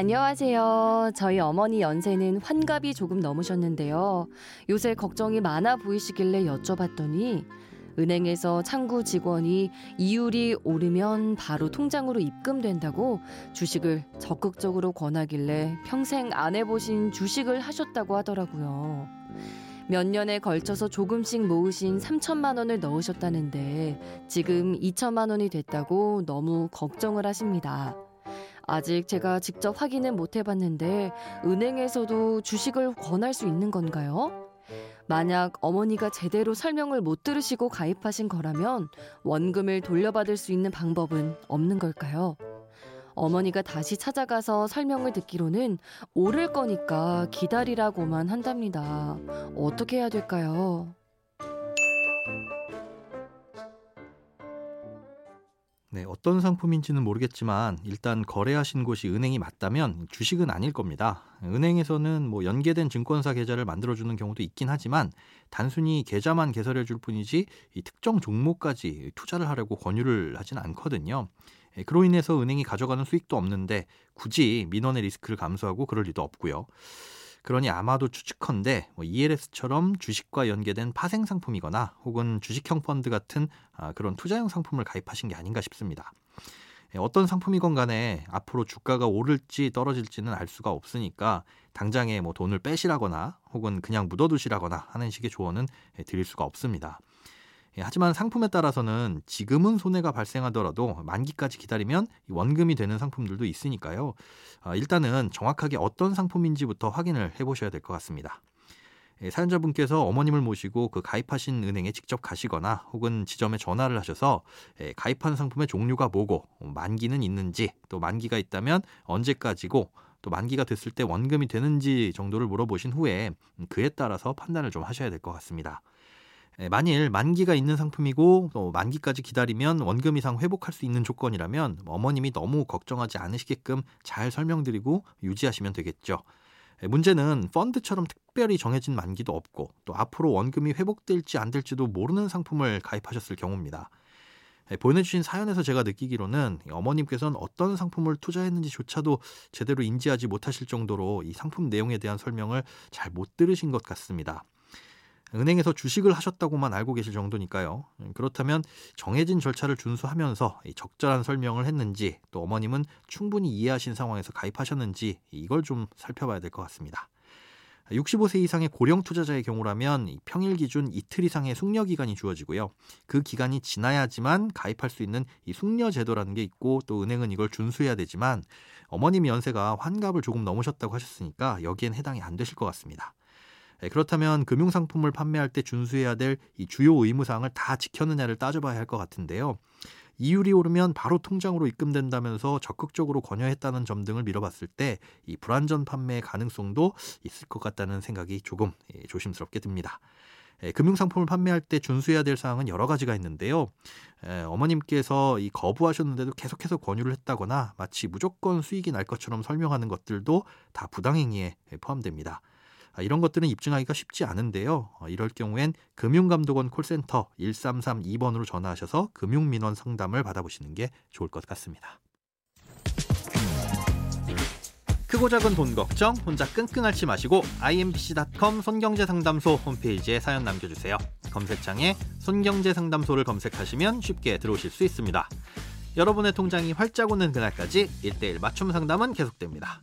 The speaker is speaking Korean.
안녕하세요. 저희 어머니 연세는 환갑이 조금 넘으셨는데요. 요새 걱정이 많아 보이시길래 여쭤봤더니 은행에서 창구 직원이 이율이 오르면 바로 통장으로 입금된다고 주식을 적극적으로 권하길래 평생 안 해보신 주식을 하셨다고 하더라고요. 몇 년에 걸쳐서 조금씩 모으신 3천만 원을 넣으셨다는데 지금 2천만 원이 됐다고 너무 걱정을 하십니다. 아직 제가 직접 확인은 못 해봤는데 은행에서도 주식을 권할 수 있는 건가요? 만약 어머니가 제대로 설명을 못 들으시고 가입하신 거라면 원금을 돌려받을 수 있는 방법은 없는 걸까요? 어머니가 다시 찾아가서 설명을 듣기로는 오를 거니까 기다리라고만 한답니다. 어떻게 해야 될까요? 네, 어떤 상품인지는 모르겠지만 일단 거래하신 곳이 은행이 맞다면 주식은 아닐 겁니다. 은행에서는 뭐 연계된 증권사 계좌를 만들어 주는 경우도 있긴 하지만 단순히 계좌만 개설해 줄 뿐이지 이 특정 종목까지 투자를 하려고 권유를 하진 않거든요. 예, 그로 인해서 은행이 가져가는 수익도 없는데 굳이 민원의 리스크를 감수하고 그럴 리도 없고요. 그러니 아마도 추측컨대 뭐 ELS처럼 주식과 연계된 파생 상품이거나 혹은 주식형 펀드 같은 아, 그런 투자형 상품을 가입하신 게 아닌가 싶습니다. 예, 어떤 상품이건 간에 앞으로 주가가 오를지 떨어질지는 알 수가 없으니까 당장에 뭐 돈을 빼시라거나 혹은 그냥 묻어두시라거나 하는 식의 조언은 예, 드릴 수가 없습니다. 예, 하지만 상품에 따라서는 지금은 손해가 발생하더라도 만기까지 기다리면 원금이 되는 상품들도 있으니까요. 아, 일단은 정확하게 어떤 상품인지부터 확인을 해보셔야 될 것 같습니다. 예, 사연자분께서 어머님을 모시고 그 가입하신 은행에 직접 가시거나 혹은 지점에 전화를 하셔서 예, 가입한 상품의 종류가 뭐고 만기는 있는지 또 만기가 있다면 언제까지고 또 만기가 됐을 때 원금이 되는지 정도를 물어보신 후에 그에 따라서 판단을 좀 하셔야 될 것 같습니다. 예, 만일 만기가 있는 상품이고 또 만기까지 기다리면 원금 이상 회복할 수 있는 조건이라면 어머님이 너무 걱정하지 않으시게끔 잘 설명드리고 유지하시면 되겠죠. 예, 문제는 펀드처럼 특별히 정해진 만기도 없고 또 앞으로 원금이 회복될지 안 될지도 모르는 상품을 가입하셨을 경우입니다. 예, 보내주신 사연에서 제가 느끼기로는 어머님께서는 어떤 상품을 투자했는지조차도 제대로 인지하지 못하실 정도로 이 상품 내용에 대한 설명을 잘 못 들으신 것 같습니다. 은행에서 주식을 하셨다고만 알고 계실 정도니까요. 그렇다면 정해진 절차를 준수하면서 적절한 설명을 했는지 또 어머님은 충분히 이해하신 상황에서 가입하셨는지 이걸 좀 살펴봐야 될 것 같습니다. 65세 이상의 고령 투자자의 경우라면 평일 기준 이틀 이상의 숙려 기간이 주어지고요. 그 기간이 지나야지만 가입할 수 있는 이 숙려 제도라는 게 있고 또 은행은 이걸 준수해야 되지만 어머님 연세가 환갑을 조금 넘으셨다고 하셨으니까 여기엔 해당이 안 되실 것 같습니다. 예, 그렇다면 금융상품을 판매할 때 준수해야 될 이 주요 의무사항을 다 지켰느냐를 따져봐야 할 것 같은데요. 이율이 오르면 바로 통장으로 입금된다면서 적극적으로 권유했다는 점 등을 미뤄봤을 때 이 불안전 판매의 가능성도 있을 것 같다는 생각이 조금 예, 조심스럽게 듭니다. 예, 금융상품을 판매할 때 준수해야 될 사항은 여러 가지가 있는데요. 어머님께서 이 거부하셨는데도 계속해서 권유를 했다거나 마치 무조건 수익이 날 것처럼 설명하는 것들도 다 부당행위에 포함됩니다. 아, 이런 것들은 입증하기가 쉽지 않은데요. 어, 이럴 경우엔 금융감독원 콜센터 1332번으로 전화하셔서 금융민원 상담을 받아보시는 게 좋을 것 같습니다. 크고 작은 돈 걱정 혼자 끙끙 앓지 마시고 imbc.com 손경제상담소 홈페이지에 사연 남겨주세요. 검색창에 손경제상담소를 검색하시면 쉽게 들어오실 수 있습니다. 여러분의 통장이 활짝 오는 그날까지 1대1 맞춤 상담은 계속됩니다.